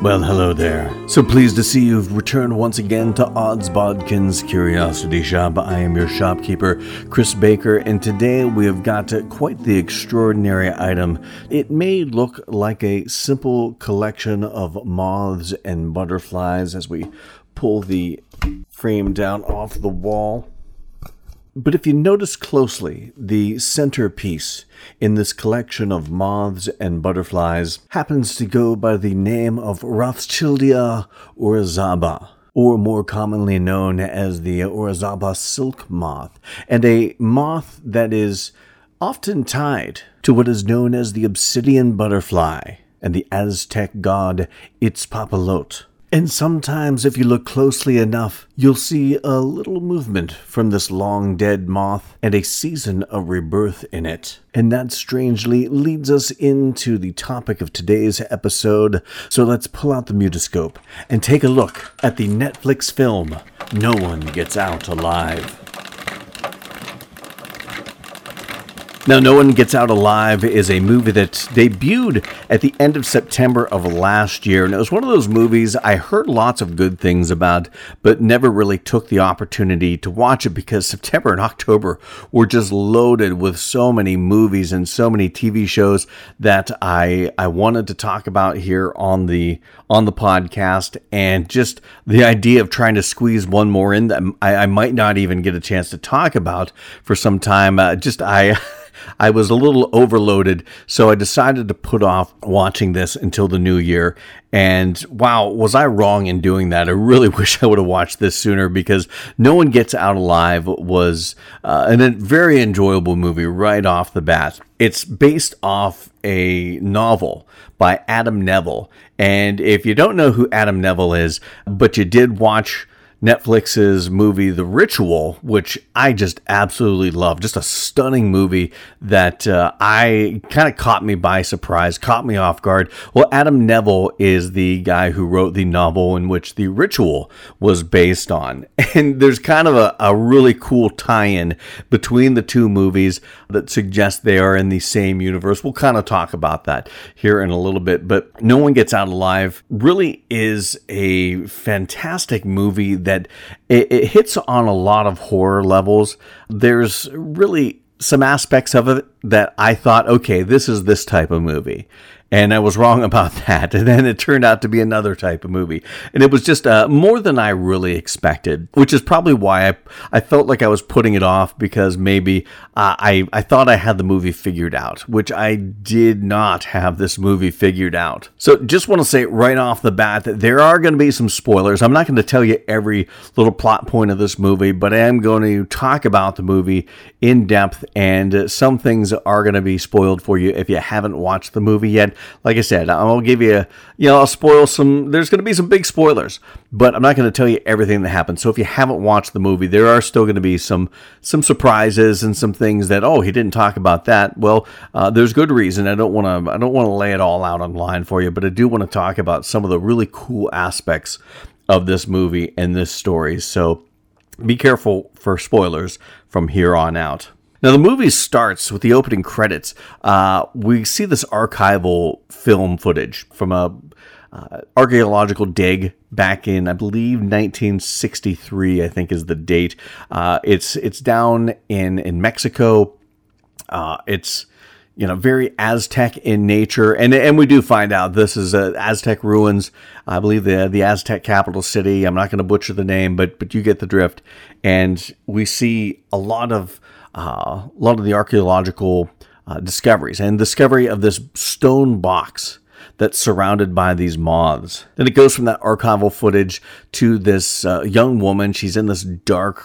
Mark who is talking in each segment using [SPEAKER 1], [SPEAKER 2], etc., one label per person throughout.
[SPEAKER 1] Well, hello there. So pleased to see you've returned once again to Odds Bodkin's Curiosity Shoppe. I am your shopkeeper, Chris Baker, and today we have got quite the extraordinary item. It may look like a simple collection of moths and butterflies as we pull the frame down off the wall. But if you notice closely, the centerpiece in this collection of moths and butterflies happens to go by the name of Rothschildia orizaba, or more commonly known as the orizaba silk moth, and a moth that is often tied to what is known as the obsidian butterfly and the Aztec god Itzpapalot. And sometimes, if you look closely enough, you'll see a little movement from this long dead moth and a season of rebirth in it. And that strangely leads us into the topic of today's episode. So let's pull out the mutoscope and take a look at the Netflix film No One Gets Out Alive. Now, No One Gets Out Alive is a movie that debuted at the end of September of last year. And it was one of those movies I heard lots of good things about, but never really took the opportunity to watch it because September and October were just loaded with so many movies and so many TV shows that I, I wanted to talk about here on the, on the podcast. And just the idea of trying to squeeze one more in that I, I might not even get a chance to talk about for some time. Uh, just, I, I was a little overloaded, so I decided to put off watching this until the new year. And wow, was I wrong in doing that? I really wish I would have watched this sooner because No One Gets Out Alive was uh, a very enjoyable movie right off the bat. It's based off a novel by Adam Nevill. And if you don't know who Adam Nevill is, but you did watch Netflix's movie The Ritual, which I just absolutely love. Just a stunning movie that uh, I kind of caught me by surprise, caught me off guard. Well, Adam Nevill is the guy who wrote the novel in which The Ritual was based on. And there's kind of a, a really cool tie in between the two movies that suggests they are in the same universe. We'll kind of talk about that here in a little bit. But No One Gets Out Alive really is a fantastic movie that it, it hits on a lot of horror levels. There's really some aspects of it that I thought, okay, this is this type of movie and I was wrong about that. And then it turned out to be another type of movie, and it was just uh, more than I really expected, which is probably why I I felt like I was putting it off because maybe uh, I I thought I had the movie figured out, which I did not have this movie figured out. So just want to say right off the bat that there are going to be some spoilers. I'm not going to tell you every little plot point of this movie, but I am going to talk about the movie in depth, and uh, some things are going to be spoiled for you if you haven't watched the movie yet like I said, I'll give you, you know, I'll spoil some. There's going to be some big spoilers, but I'm not going to tell you everything that happens. So if you haven't watched the movie, there are still going to be some some surprises and some things that oh he didn't talk about that. Well, uh, there's good reason. I don't want to I don't want to lay it all out online for you, but I do want to talk about some of the really cool aspects of this movie and this story. So be careful for spoilers from here on out. Now, the movie starts with the opening credits. Uh, we see this archival film footage from a uh, archaeological dig back in, I believe, 1963. I think is the date. Uh, it's it's down in in Mexico. Uh, it's you know very Aztec in nature, and and we do find out this is uh, Aztec ruins. I believe the the Aztec capital city. I'm not going to butcher the name, but but you get the drift. And we see a lot of a lot of the archaeological uh, discoveries and discovery of this stone box that's surrounded by these moths. And it goes from that archival footage to this uh, young woman. She's in this dark,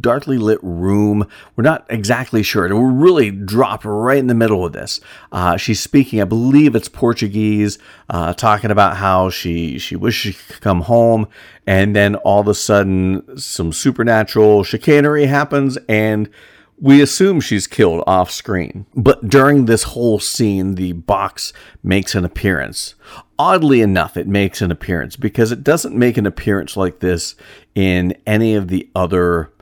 [SPEAKER 1] darkly lit room. We're not exactly sure. And we're really dropped right in the middle of this. Uh, she's speaking, I believe it's Portuguese, uh, talking about how she, she wishes she could come home. And then all of a sudden, some supernatural chicanery happens and we assume she's killed off screen. But during this whole scene, the box makes an appearance. Oddly enough, it makes an appearance because it doesn't make an appearance like this in any of the other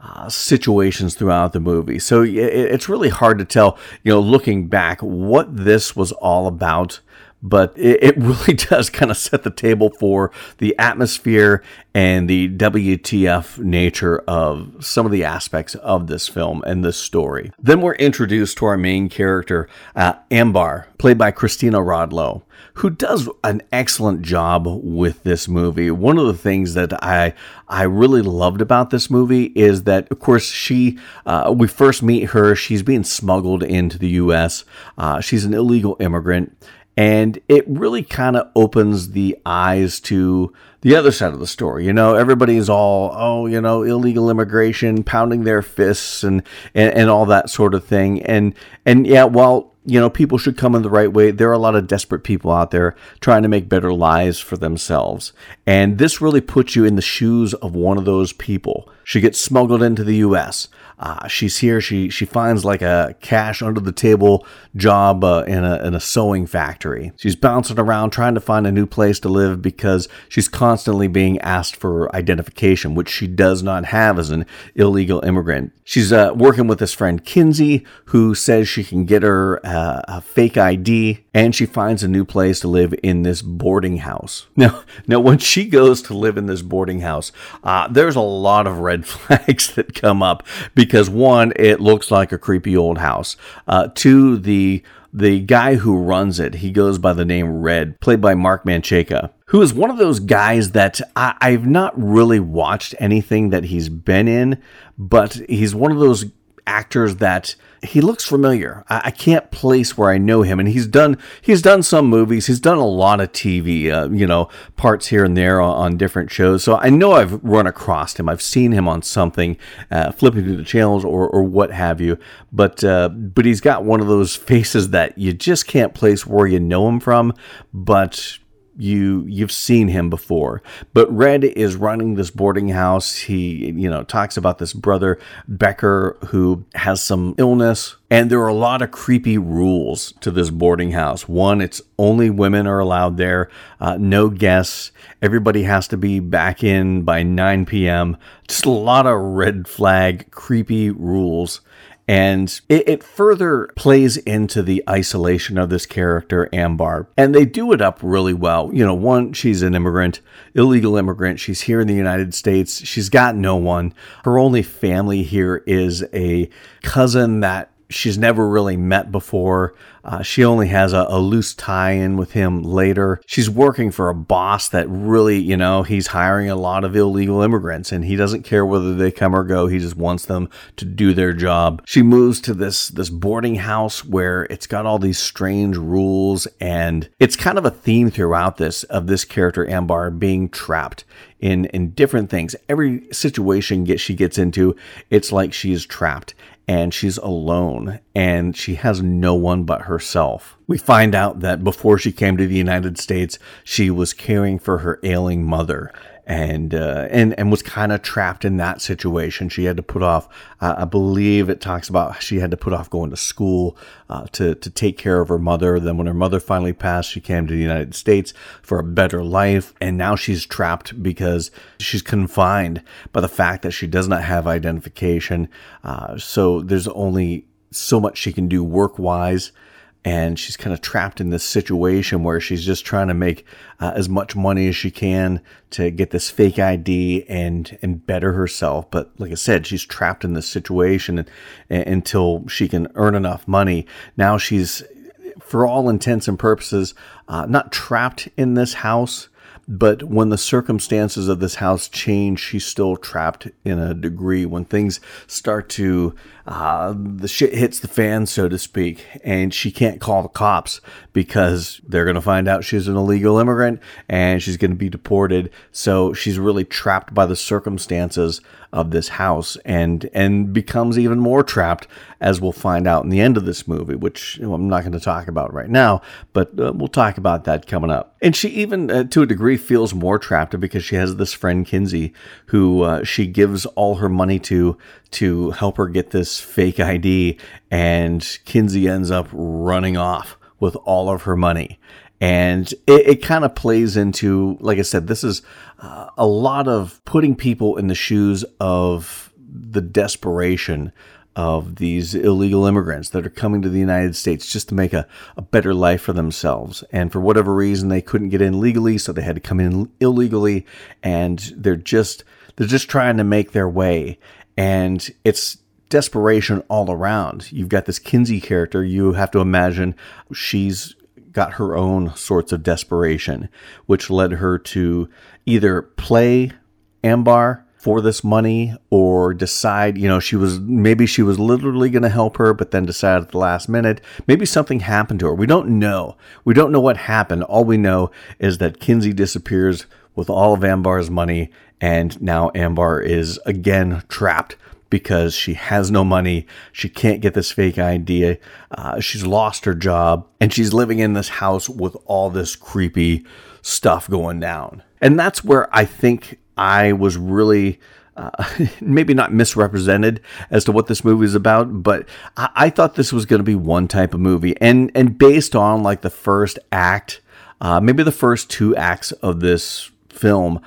[SPEAKER 1] uh, situations throughout the movie. So it's really hard to tell, you know, looking back, what this was all about but it, it really does kind of set the table for the atmosphere and the WTF nature of some of the aspects of this film and this story. Then we're introduced to our main character, uh, Ambar, played by Cristina Rodlo who does an excellent job with this movie. One of the things that I I really loved about this movie is that, of course, she uh, we first meet her. She's being smuggled into the U.S. Uh, she's an illegal immigrant. And it really kind of opens the eyes to the other side of the story. You know, everybody's all, oh, you know, illegal immigration, pounding their fists and, and, and all that sort of thing. And, and yeah, while, you know, people should come in the right way, there are a lot of desperate people out there trying to make better lives for themselves. And this really puts you in the shoes of one of those people. She gets smuggled into the U.S. Uh, she's here. She she finds like a cash under the table job uh, in a in a sewing factory. She's bouncing around trying to find a new place to live because she's constantly being asked for identification, which she does not have as an illegal immigrant. She's uh, working with this friend Kinsey, who says she can get her uh, a fake ID, and she finds a new place to live in this boarding house. Now, now when she goes to live in this boarding house, uh, there's a lot of red flags that come up because because one, it looks like a creepy old house. Uh, two, the the guy who runs it, he goes by the name Red, played by Marc Menchaca, who is one of those guys that I, I've not really watched anything that he's been in, but he's one of those actors that he looks familiar. I, I, can't place where I know him, and he's done he's done some movies. He's done a lot of TV, uh, you know, parts here and there on, on, different shows. So I know I've run across him. I've seen him on something, uh, flipping through the channels or, or what have you. But uh, but he's got one of those faces that you just can't place where you know him from, but you you've seen him before. But red is running this boarding house. He you know talks about this brother becker who has some illness. And there are a lot of creepy rules to this boarding house. One it's only women are allowed there. Uh, no guests. Everybody has to be back in by 9 p.m just a lot of red flag creepy rules and it, it, further plays into the isolation of this character, Ambar. And they do it up really well. You know, one, she's an immigrant, illegal immigrant. She's here in the United States. She's got no one. Her only family here is a cousin that she's never really met before. Uh, she only has a, a loose tie in with him later. She's working for a boss that really, you know, he's hiring a lot of illegal immigrants and he doesn't care whether they come or go. He just wants them to do their job. She moves to this, this boarding house where it's got all these strange rules and it's kind of a theme throughout this of this character, Ambar, being trapped in, in different things. Every situation get, she gets into, it's like she is trapped and she's alone and she has no one but herself. We find out that before she came to the United States, she was caring for her ailing mother and uh, and and was kind of trapped in that situation. She had to put off. Uh, I believe it talks about she had to put off going to school uh, to to take care of her mother. Then when her mother finally passed, she came to the United States for a better life, and now she's trapped because she's confined by the fact that she does not have identification. Uh, so there's only so much she can do work wise and she's kind of trapped in this situation where she's just trying to make uh, as much money as she can to get this fake ID and and better herself. But like I said, she's trapped in this situation and, and, until she can earn enough money. Now she's, for all intents and purposes, uh, not trapped in this house but when the circumstances of this house change, she's still trapped in a degree. When things start to, uh, the shit hits the fan, so to speak, and she can't call the cops because they're going to find out she's an illegal immigrant and she's going to be deported. So she's really trapped by the circumstances of this house and and becomes even more trapped as we'll find out in the end of this movie which I'm not going to talk about right now but uh, we'll talk about that coming up And she even, uh, to a degree, feels more trapped because she has this friend Kinsey, who uh, she gives all her money to to help her get this fake ID, and Kinsey ends up running off with all of her money. And it, it kind of plays into, like I said, this is uh, a lot of putting people in the shoes of the desperation of these illegal immigrants that are coming to the United States just to make a, a better life for themselves. And for whatever reason, they couldn't get in legally, so they had to come in illegally, and they're just they're just trying to make their way. And it's desperation all around. You've got this Kinsey character. You have to imagine she's got her own sorts of desperation, which led her to either play Ambar for this money or decide, you know, she was maybe she was literally going to help her, but then decided at the last minute. Maybe something happened to her. We don't know. We don't know what happened. All we know is that Kinsey disappears with all of Ambar's money, and now Ambar is again trapped because she has no money. She can't get this fake idea. Uh, she's lost her job, and she's living in this house with all this creepy stuff going down. And that's where I think I was really uh, maybe not misrepresented as to what this movie is about, but I, I thought this was going to be one type of movie, and and based on like the first act, uh, maybe the first two acts of this film.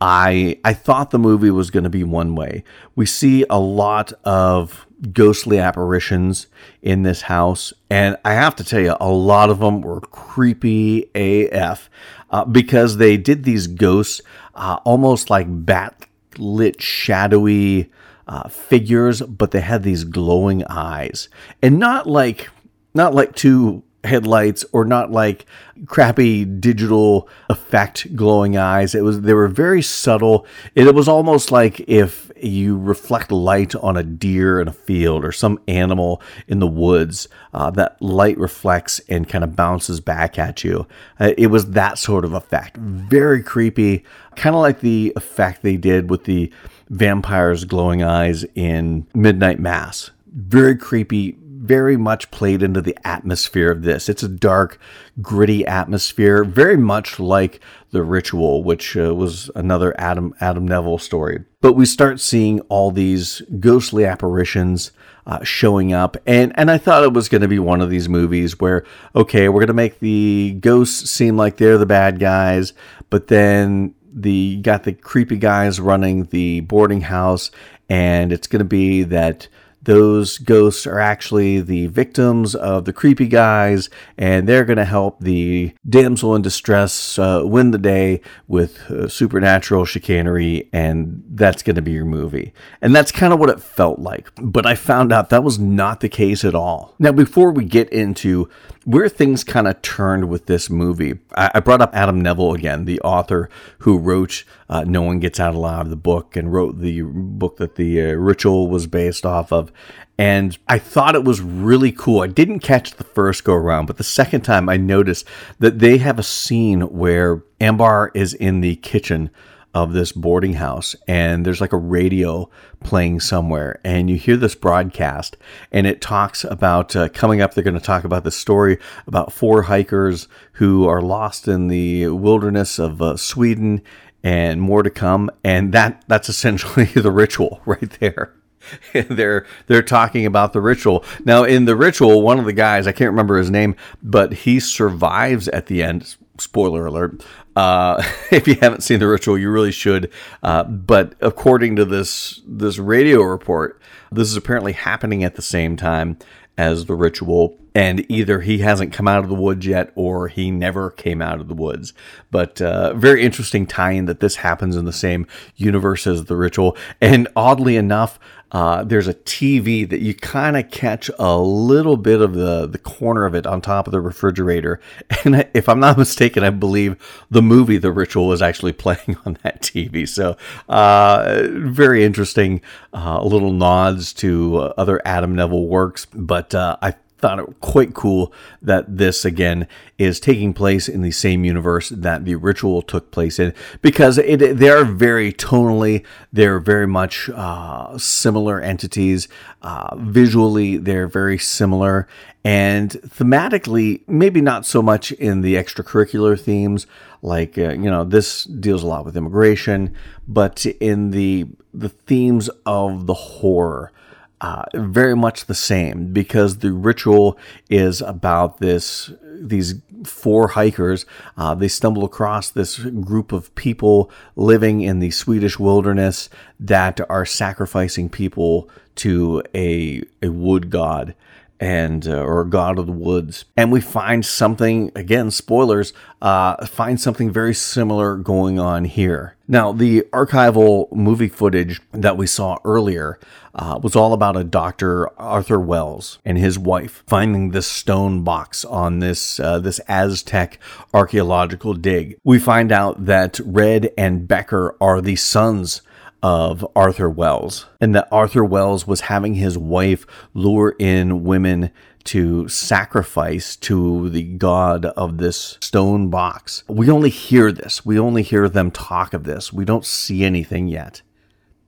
[SPEAKER 1] I I thought the movie was going to be one way. We see a lot of ghostly apparitions in this house, and I have to tell you, a lot of them were creepy AF uh, because they did these ghosts uh, almost like bat-lit, shadowy uh, figures, but they had these glowing eyes, and not like not like two headlights or not like crappy digital effect glowing eyes. It was they were very subtle. It was almost like if you reflect light on a deer in a field or some animal in the woods uh, that light reflects and kind of bounces back at you. Uh, it was that sort of effect. Very creepy. Kind of like the effect they did with the vampires glowing eyes in midnight mass. Very creepy very much played into the atmosphere of this. It's a dark, gritty atmosphere, very much like The Ritual, which uh, was another Adam Adam Nevill story. But we start seeing all these ghostly apparitions uh, showing up, and and I thought it was going to be one of these movies where okay, we're going to make the ghosts seem like they're the bad guys, but then the got the creepy guys running the boarding house, and it's going to be that those ghosts are actually the victims of the creepy guys, and they're going to help the damsel in distress uh, win the day with uh, supernatural chicanery, and that's going to be your movie. And that's kind of what it felt like. But I found out that was not the case at all. Now, before we get into where things kind of turned with this movie. I, I, brought up Adam Nevill again, the author who wrote uh, No One Gets Out Alive, the book, and wrote the book that the uh, ritual was based off of. And I thought it was really cool. I didn't catch the first go around, but the second time I noticed that they have a scene where Ambar is in the kitchen of this boarding house and there's like a radio playing somewhere and you hear this broadcast and it talks about uh, coming up they're going to talk about the story about four hikers who are lost in the wilderness of uh, Sweden and more to come and that that's essentially the ritual right there they're they're talking about the ritual now in the ritual one of the guys i can't remember his name but he survives at the end spoiler alert. Uh, if you haven't seen the ritual, you really should. Uh, but according to this this radio report, this is apparently happening at the same time as the ritual, and either he hasn't come out of the woods yet, or he never came out of the woods. But uh, very interesting tie-in that this happens in the same universe as the ritual, and oddly enough, uh, there's a TV that you kind of catch a little bit of the, the corner of it on top of the refrigerator. And if I'm not mistaken, I believe the movie The Ritual was actually playing on that TV. So, uh, very interesting uh, little nods to uh, other Adam Nevill works. But uh, I thought it quite cool that this again is taking place in the same universe that the ritual took place in because it, they are very tonally they're very much uh, similar entities. Uh, visually they're very similar. And thematically maybe not so much in the extracurricular themes like uh, you know this deals a lot with immigration but in the the themes of the horror uh, very much the same because the ritual is about this these four hikers. Uh, they stumble across this group of people living in the Swedish wilderness that are sacrificing people to a a wood god and uh, or God of the Woods, and we find something again. Spoilers. Uh, find something very similar going on here. Now, the archival movie footage that we saw earlier uh, was all about a Dr. Arthur Wells and his wife finding this stone box on this uh, this Aztec archaeological dig. We find out that Red and Becker are the sons of Arthur Wells, and that Arthur Wells was having his wife lure in women to sacrifice to the god of this stone box. We only hear this. We only hear them talk of this. We don't see anything yet.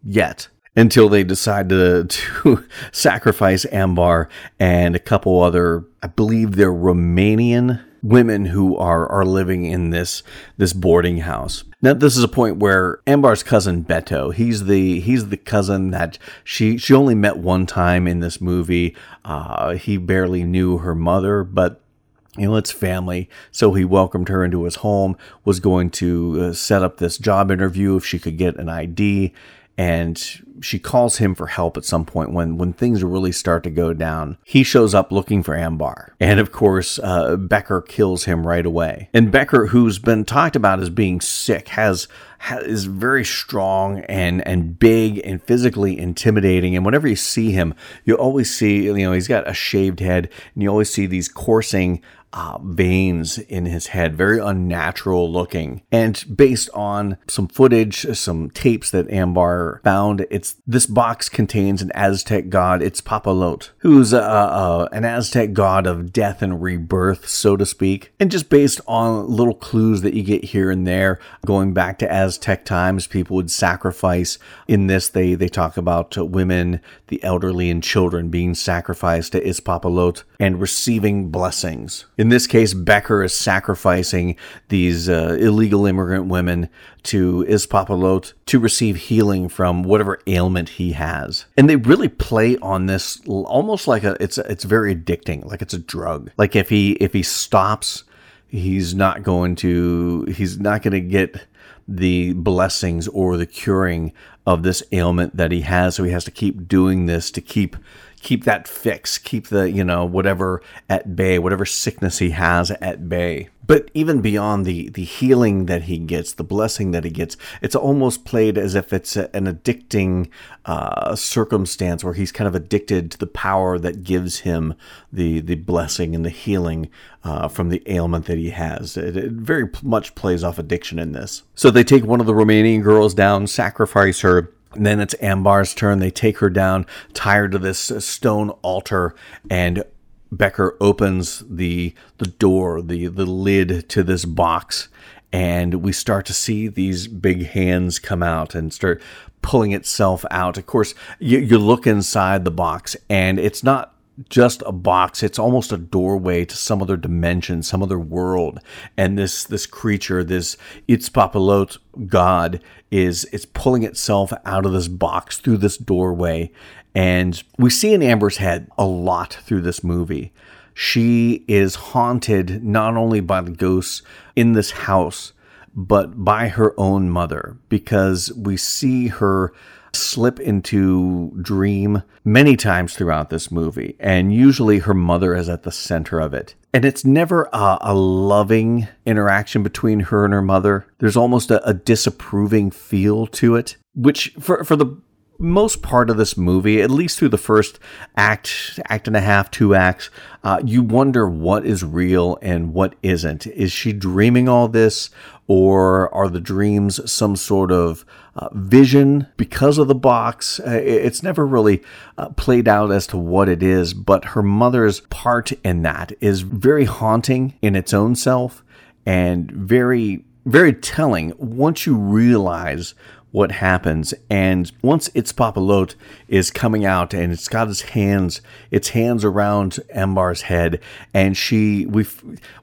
[SPEAKER 1] Yet. Until they decide to, to sacrifice Ambar and a couple other, I believe they're Romanian women who are are living in this this boarding house. Now this is a point where Ambar's cousin Beto, he's the he's the cousin that she she only met one time in this movie. Uh, he barely knew her mother, but you know, it's family. So he welcomed her into his home, was going to uh, set up this job interview if she could get an ID and she calls him for help at some point when when things really start to go down. He shows up looking for Ambar, and of course, uh, Becker kills him right away. And Becker, who's been talked about as being sick, has, is very strong and and big and physically intimidating. And whenever you see him, you always see you know he's got a shaved head, and you always see these coursing uh, veins in his head, very unnatural looking. And based on some footage, some tapes that Ambar found, it's this box contains an Aztec god. Itzpapalot, who's an Aztec god of death and rebirth, so to speak. And just based on little clues that you get here and there, going back to Aztec times, people would sacrifice. In this, they they talk about women, the elderly, and children being sacrificed to Itzpapalot and receiving blessings. In this case, Becker is sacrificing these uh, illegal immigrant women to Itzpapalot to receive healing from whatever ailment he has. And they really play on this almost like a it's it's very addicting, like it's a drug. Like if he if he stops, he's not going to he's not going to get the blessings or the curing of this ailment that he has. So he has to keep doing this to keep keep that fix, keep the, you know, whatever at bay, whatever sickness he has at bay. But even beyond the the healing that he gets, the blessing that he gets, it's almost played as if it's a, an addicting uh, circumstance where he's kind of addicted to the power that gives him the the blessing and the healing uh, from the ailment that he has. It, it very much plays off addiction in this. So they take one of the Romanian girls down, sacrifice her and then it's Ambar's turn. They take her down, tie her to this stone altar, and Becker opens the the door, the the lid to this box, and we start to see these big hands come out and start pulling itself out. Of course, you, you look inside the box, and it's not just a box. It's almost a doorway to some other dimension some other world. And this this creature this Itzpapalot god is it's pulling itself out of this box through this doorway. And we see in Ambar's head a lot through this movie. She is haunted not only by the ghosts in this house but by her own mother because we see her slip into dream many times throughout this movie, and usually her mother is at the center of it. And it's never a, a loving interaction between her and her mother. There's almost a, a disapproving feel to it, which for for the most part of this movie, at least through the first act, act and a half, two acts, uh, you wonder what is real and what isn't. Is she dreaming all this, or are the dreams some sort of uh, vision because of the box? Uh, it's never really uh, played out as to what it is, but her mother's part in that is very haunting in its own self and very very telling once you realize what happens. And once Itzpapalot is coming out and it's got his hands, its hands around Ambar's head, and she, we,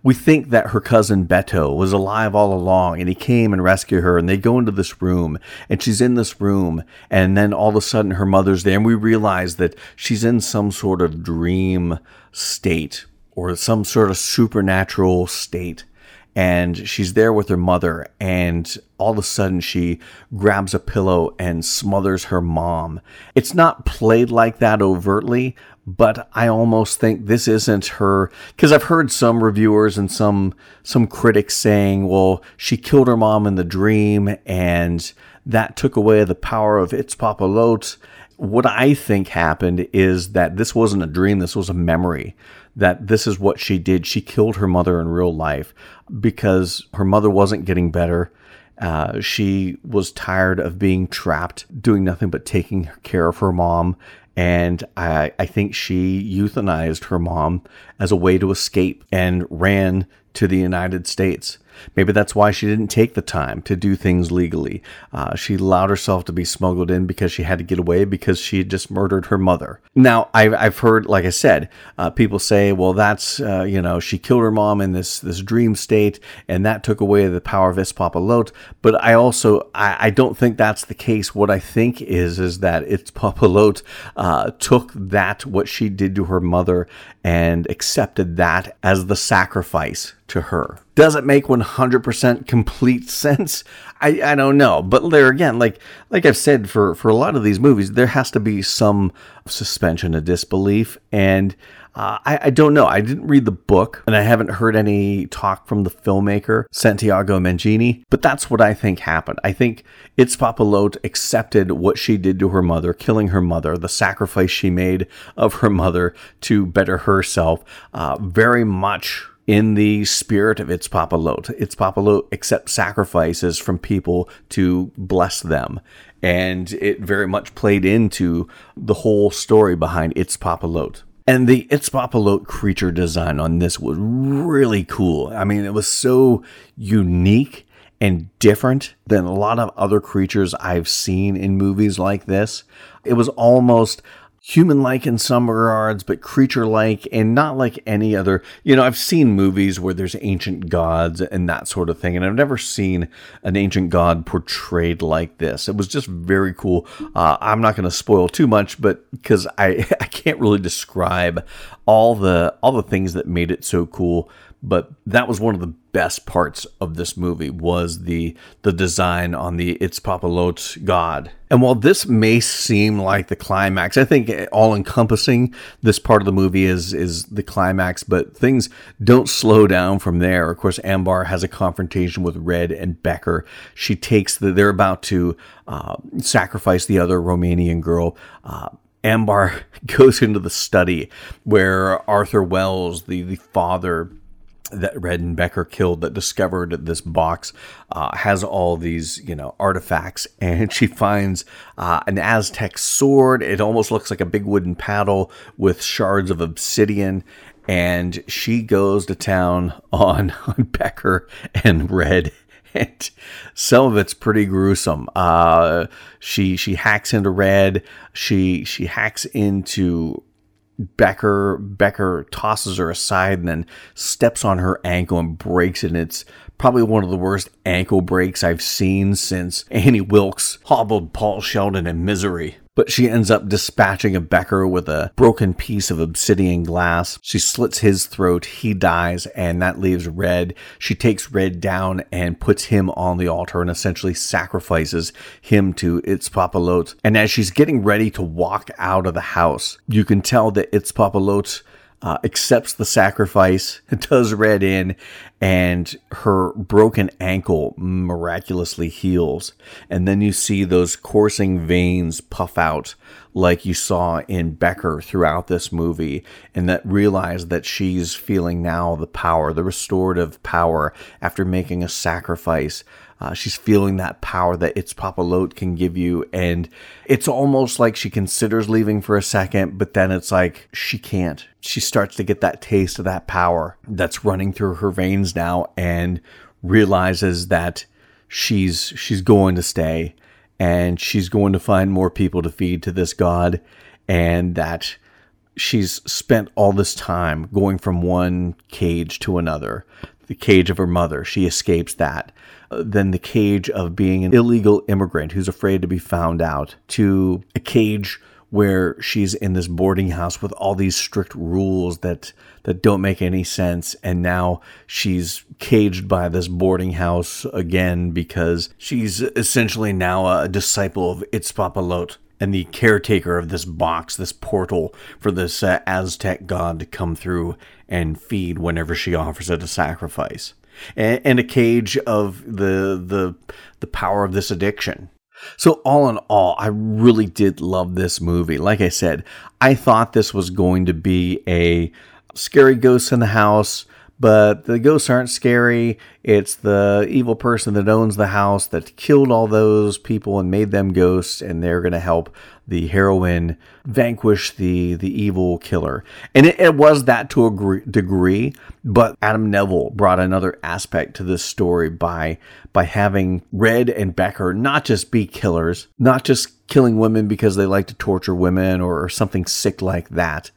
[SPEAKER 1] we think that her cousin Beto was alive all along, and he came and rescued her, and they go into this room, and she's in this room, and then all of a sudden her mother's there, and we realize that she's in some sort of dream state or some sort of supernatural state and she's there with her mother and all of a sudden she grabs a pillow and smothers her mom. It's not played like that overtly, but I almost think this isn't her because I've heard some reviewers and some some critics saying, "Well, she killed her mom in the dream and that took away the power of Itzpapalot." What I think happened is that this wasn't a dream, this was a memory that this is what she did. She killed her mother in real life because her mother wasn't getting better. Uh, she was tired of being trapped, doing nothing but taking care of her mom. And I, I think she euthanized her mom as a way to escape and ran to the United States. Maybe that's why she didn't take the time to do things legally. Uh, she allowed herself to be smuggled in because she had to get away because she had just murdered her mother. Now, I've, I've heard, like I said, uh, people say, well, that's, uh, you know, she killed her mom in this, this dream state and that took away the power of Itzpapalot. But I also, I, I don't think that's the case. What I think is, is that Itzpapalot uh, took that, what she did to her mother, and accepted that as the sacrifice to her. Does it make 100% complete sense? I, I don't know. But there again, like like I've said for, for a lot of these movies, there has to be some suspension of disbelief. And uh, I, I don't know. I didn't read the book and I haven't heard any talk from the filmmaker, Santiago Menghini, but that's what I think happened. I think It's Itzpapalot accepted what she did to her mother, killing her mother, the sacrifice she made of her mother to better herself, uh, very much in the spirit of Itzpapalot. Itzpapalot accepts sacrifices from people to bless them. And it very much played into the whole story behind It's Itzpapalot. And the Itzpapalot creature design on this was really cool. I mean, it was so unique and different than a lot of other creatures I've seen in movies like this. It was almost human like in some regards, but creature like and not like any other. You know, I've seen movies where there's ancient gods and that sort of thing, and I've never seen an ancient god portrayed like this. It was just very cool. Uh, I'm not going to spoil too much, but because I, I can't really describe all the all the things that made it so cool but that was one of the best parts of this movie was the the design on the Itzpapalot god. And while this may seem like the climax, I think all encompassing this part of the movie is is the climax, but things don't slow down from there. Of course, Ambar has a confrontation with Red and Becker. She takes the they're about to uh, sacrifice the other Romanian girl. Uh, Ambar goes into the study where Arthur Wells, the, the father, that Red and Becker killed that discovered this box uh, has all these you know artifacts and she finds uh, an Aztec sword it almost looks like a big wooden paddle with shards of obsidian and she goes to town on, on Becker and Red and some of it's pretty gruesome. Uh, she she hacks into Red. She she hacks into Becker Becker tosses her aside and then steps on her ankle and breaks it. And it's probably one of the worst ankle breaks I've seen since Annie Wilkes hobbled Paul Sheldon in Misery but she ends up dispatching a Becker with a broken piece of obsidian glass. She slits his throat, he dies, and that leaves Red. She takes Red down and puts him on the altar and essentially sacrifices him to Itzpapalot. And as she's getting ready to walk out of the house, you can tell that Itzpapalot uh, accepts the sacrifice, it does red in, and her broken ankle miraculously heals. And then you see those coursing veins puff out like you saw in Becker throughout this movie, and that realize that she's feeling now the power, the restorative power after making a sacrifice. Uh, she's feeling that power that Itzpapalot can give you. And it's almost like she considers leaving for a second, but then it's like she can't. She starts to get that taste of that power that's running through her veins now and realizes that she's she's going to stay and she's going to find more people to feed to this god and that she's spent all this time going from one cage to another the cage of her mother. She escapes that. Uh, then the cage of being an illegal immigrant who's afraid to be found out to a cage where she's in this boarding house with all these strict rules that that don't make any sense and now she's caged by this boarding house again because she's essentially now a disciple of Itzpapalot and the caretaker of this box, this portal for this uh, Aztec god to come through and feed whenever she offers it a sacrifice. And, and a cage of the the the power of this addiction so, all in all, I really did love this movie. Like I said, I thought this was going to be a scary ghost in the house, but the ghosts aren't scary. It's the evil person that owns the house that killed all those people and made them ghosts, and they're going to help the heroine vanquish the the evil killer. And it, it was that to a degree, but Adam Nevill brought another aspect to this story by by having Red and Becker not just be killers, not just killing women because they like to torture women or, or something sick like that,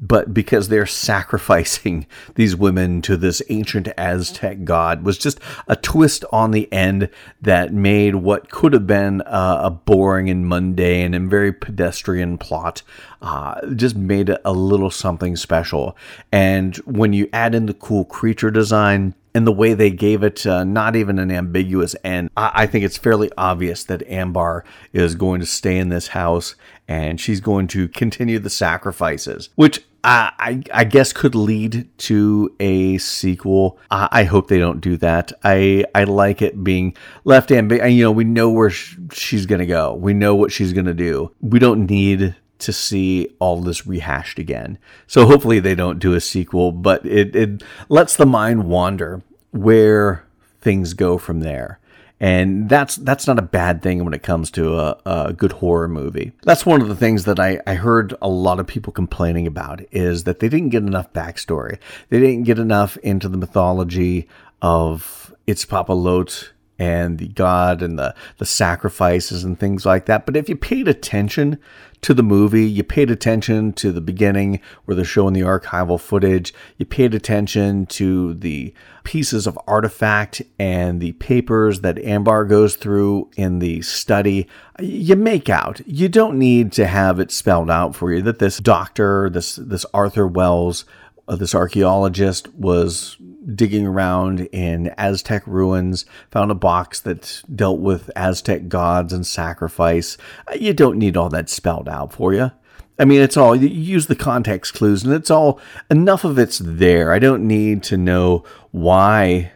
[SPEAKER 1] but because they're sacrificing these women to this ancient Aztec god was just a twist on the end that made what could have been a, boring and mundane and very pedestrian plot uh, just made it a little something special. And when you add in the cool creature design, and the way they gave it uh, not even an ambiguous end. I-, I think it's fairly obvious that Ambar is going to stay in this house and she's going to continue the sacrifices, which I, I guess could lead to a sequel. I, I, hope they don't do that. I I like it being left ambiguous. You know, we know where sh- she's gonna go. We know what she's gonna do. We don't need to see all this rehashed again. So hopefully they don't do a sequel, but it, it lets the mind wander where things go from there. And that's that's not a bad thing when it comes to a, a good horror movie. That's one of the things that I, I heard a lot of people complaining about is that they didn't get enough backstory. They didn't get enough into the mythology of its Papa Itzpapalot and the god and the, the sacrifices and things like that. But if you paid attention to the movie, you paid attention to the beginning where they're showing the archival footage, you paid attention to the pieces of artifact and the papers that Ambar goes through in the study, you make out. You don't need to have it spelled out for you that this doctor, this this Arthur Wells, uh, this archaeologist was digging around in Aztec ruins, found a box that dealt with Aztec gods and sacrifice. Uh, you don't need all that spelled out for you. I mean, it's all, you use the context clues and it's all, enough of it's there. I don't need to know why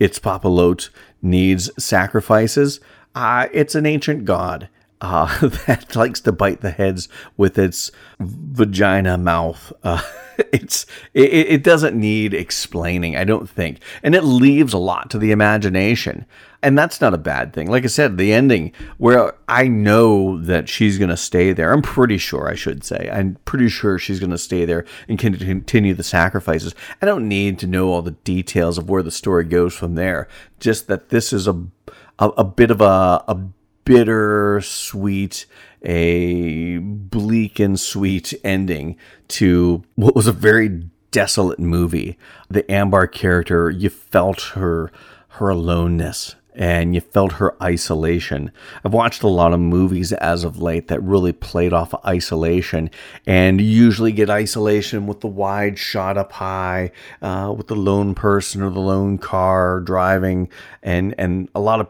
[SPEAKER 1] Itzpapalot needs sacrifices. Uh, it's an ancient god uh, that likes to bite the heads with its vagina mouth. Uh, it's it, it doesn't need explaining, I don't think, and it leaves a lot to the imagination, and that's not a bad thing. Like I said, the ending where I know that she's going to stay there. I'm pretty sure, I should say, I'm pretty sure she's going to stay there and continue the sacrifices. I don't need to know all the details of where the story goes from there. Just that this is a a, a bit of a, a bitter sweet a bleak and sweet ending to what was a very desolate movie. The Ambar character, you felt her her aloneness and you felt her isolation. I've watched a lot of movies as of late that really played off of isolation, and usually get isolation with the wide shot up high, uh, with the lone person or the lone car driving, and and a lot of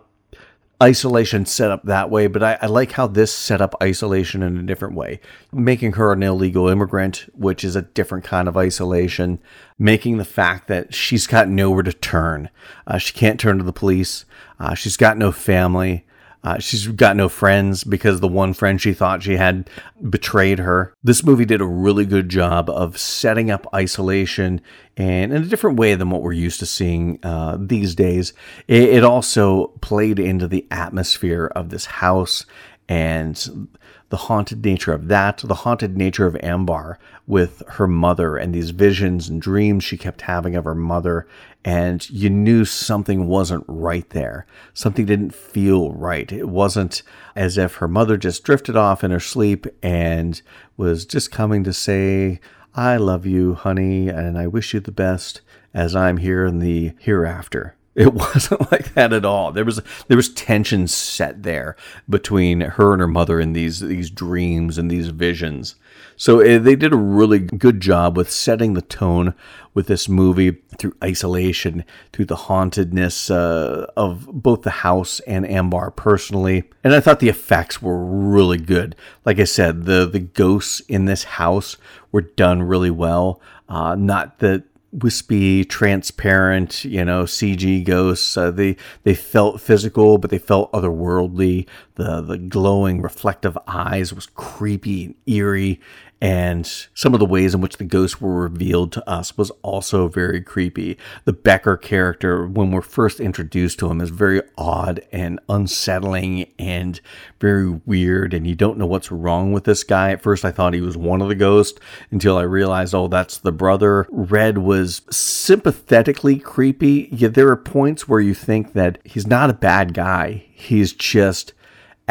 [SPEAKER 1] isolation set up that way, but I, I, like how this set up isolation in a different way. Making her an illegal immigrant, which is a different kind of isolation. Making the fact that she's got nowhere to turn. Uh, she can't turn to the police. Uh, she's got no family. Uh, she's got no friends because the one friend she thought she had betrayed her. This movie did a really good job of setting up isolation and in a different way than what we're used to seeing uh, these days. It, it also played into the atmosphere of this house and the haunted nature of that, the haunted nature of Ambar with her mother and these visions and dreams she kept having of her mother. And you knew something wasn't right there. Something didn't feel right. It wasn't as if her mother just drifted off in her sleep and was just coming to say, I love you, honey, and I wish you the best as I'm here in the hereafter. It wasn't like that at all. There was there was tension set there between her and her mother in these these dreams and these visions. So uh, they did a really good job with setting the tone with this movie through isolation, through the hauntedness uh, of both the house and Ambar personally. And I thought the effects were really good. Like I said, the the ghosts in this house were done really well. Uh, not that wispy, transparent, you know, CG ghosts. Uh, they they felt physical, but they felt otherworldly. The the glowing, reflective eyes was creepy and eerie, and some of the ways in which the ghosts were revealed to us was also very creepy. The Becker character, when we're first introduced to him, is very odd and unsettling and very weird, and you don't know what's wrong with this guy. At first, I thought he was one of the ghosts until I realized, oh, that's the brother. Red was sympathetically creepy, yet there are points where you think that he's not a bad guy. He's just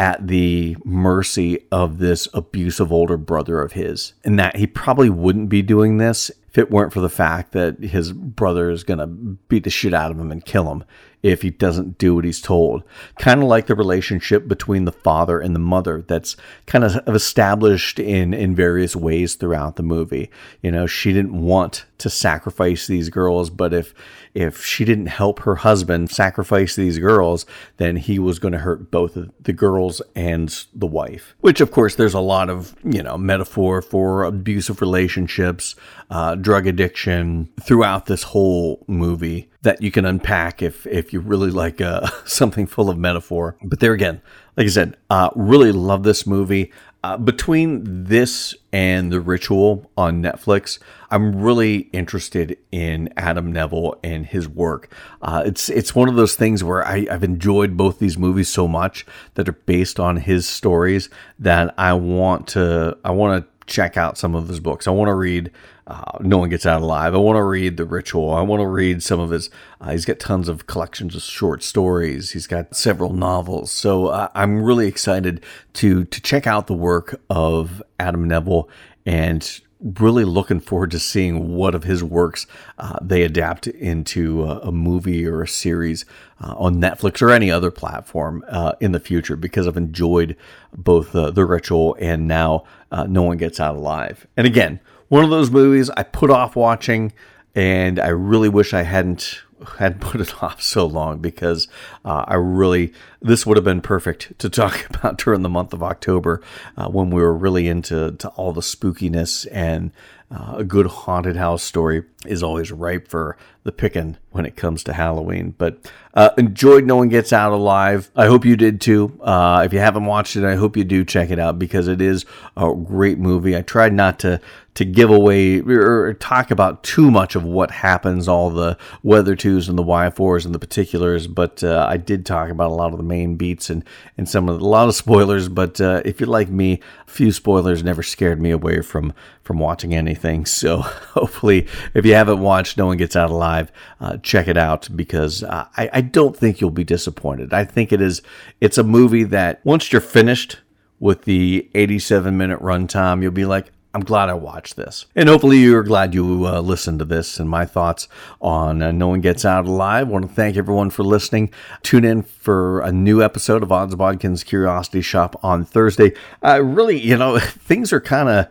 [SPEAKER 1] at the mercy of this abusive older brother of his, and that he probably wouldn't be doing this if it weren't for the fact that his brother is going to beat the shit out of him and kill him if he doesn't do what he's told. Kind of like the relationship between the father and the mother that's kind of established in, in various ways throughout the movie. You know, she didn't want to sacrifice these girls, but if if she didn't help her husband sacrifice these girls, then he was going to hurt both the girls and the wife. Which, of course, there's a lot of you know metaphor for abusive relationships, uh, drug addiction throughout this whole movie that you can unpack if if you really like uh, something full of metaphor. But there again, like I said, uh, really love this movie. Uh, between this and The Ritual on Netflix, I'm really interested in Adam Nevill and his work. Uh, it's it's one of those things where I, I've enjoyed both these movies so much that are based on his stories that I want to I want to check out some of his books. I want to read uh, No One Gets Out Alive. I want to read The Ritual. I want to read some of his. Uh, he's got tons of collections of short stories. He's got several novels. So uh, I'm really excited to to check out the work of Adam Nevill and really looking forward to seeing what of his works uh, they adapt into a, a, movie or a series uh, on Netflix or any other platform uh, in the future because I've enjoyed both The Ritual and now uh, No One Gets Out Alive. And again, one of those movies I put off watching and I really wish I hadn't had put it off so long because uh, I really this would have been perfect to talk about during the month of October uh, when we were really into to all the spookiness and uh, a good haunted house story is always ripe for the picking when it comes to Halloween. But uh, enjoyed No One Gets Out Alive. I hope you did too. Uh, if you haven't watched it, I hope you do check it out because it is a great movie. I tried not to to give away or talk about too much of what happens, all the weather twos and the Y fours and the particulars, but uh, I did talk about a lot of the main beats and, and some of the, a lot of spoilers. But uh, if you're like me, a few spoilers never scared me away from from watching anything. So hopefully, if you haven't watched No One Gets Out Alive, uh, check it out because uh, I, I don't think you'll be disappointed. I think it is it's a movie that once you're finished with the 87 minute runtime, you'll be like, I'm glad I watched this. And hopefully you're glad you uh, listened to this and my thoughts on uh, No One Gets Out Alive. I want to thank everyone for listening. Tune in for a new episode of Odds Bodkin's Curiosity Shoppe on Thursday. Uh, really, you know, things are kind of,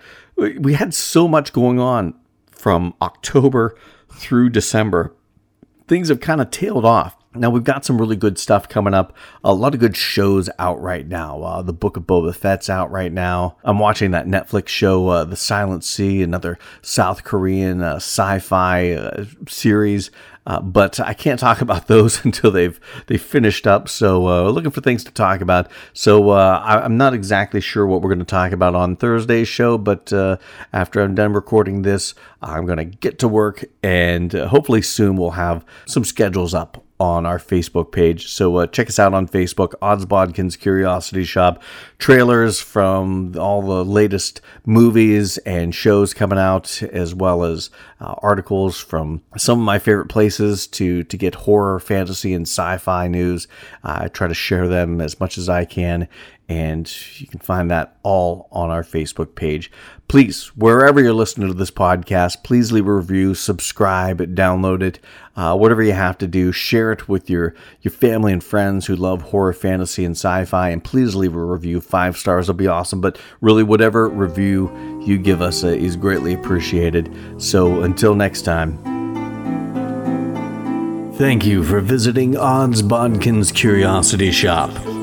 [SPEAKER 1] we had so much going on from October through December. Things have kind of tailed off Now we've got some really good stuff coming up. A lot of good shows out right now. Uh, the Book of Boba Fett's out right now. I'm watching that Netflix show, uh, The Silent Sea, another South Korean uh, sci-fi uh, series. Uh, but I can't talk about those until they've they finished up. So uh, looking for things to talk about. So I, am not exactly sure what we're going to talk about on Thursday's show. But after I'm done recording this, I'm going to get to work, and hopefully soon we'll have some schedules up on our Facebook page. So uh, check us out on Facebook, Odds Bodkins Curiosity Shoppe. Trailers from all the latest movies and shows coming out, as well as uh, articles from some of my favorite places to to get horror, fantasy, and sci-fi news. Uh, I try to share them as much as I can, and you can find that all on our Facebook page. Please, wherever you're listening to this podcast, please leave a review, subscribe, download it, uh, whatever you have to do. Share it with your your family and friends who love horror, fantasy, and sci-fi, and please leave a review. Five stars will be awesome, but really, whatever review you give us uh, is greatly appreciated. So until next time. Thank you for visiting Odds Bodkins Curiosity Shoppe.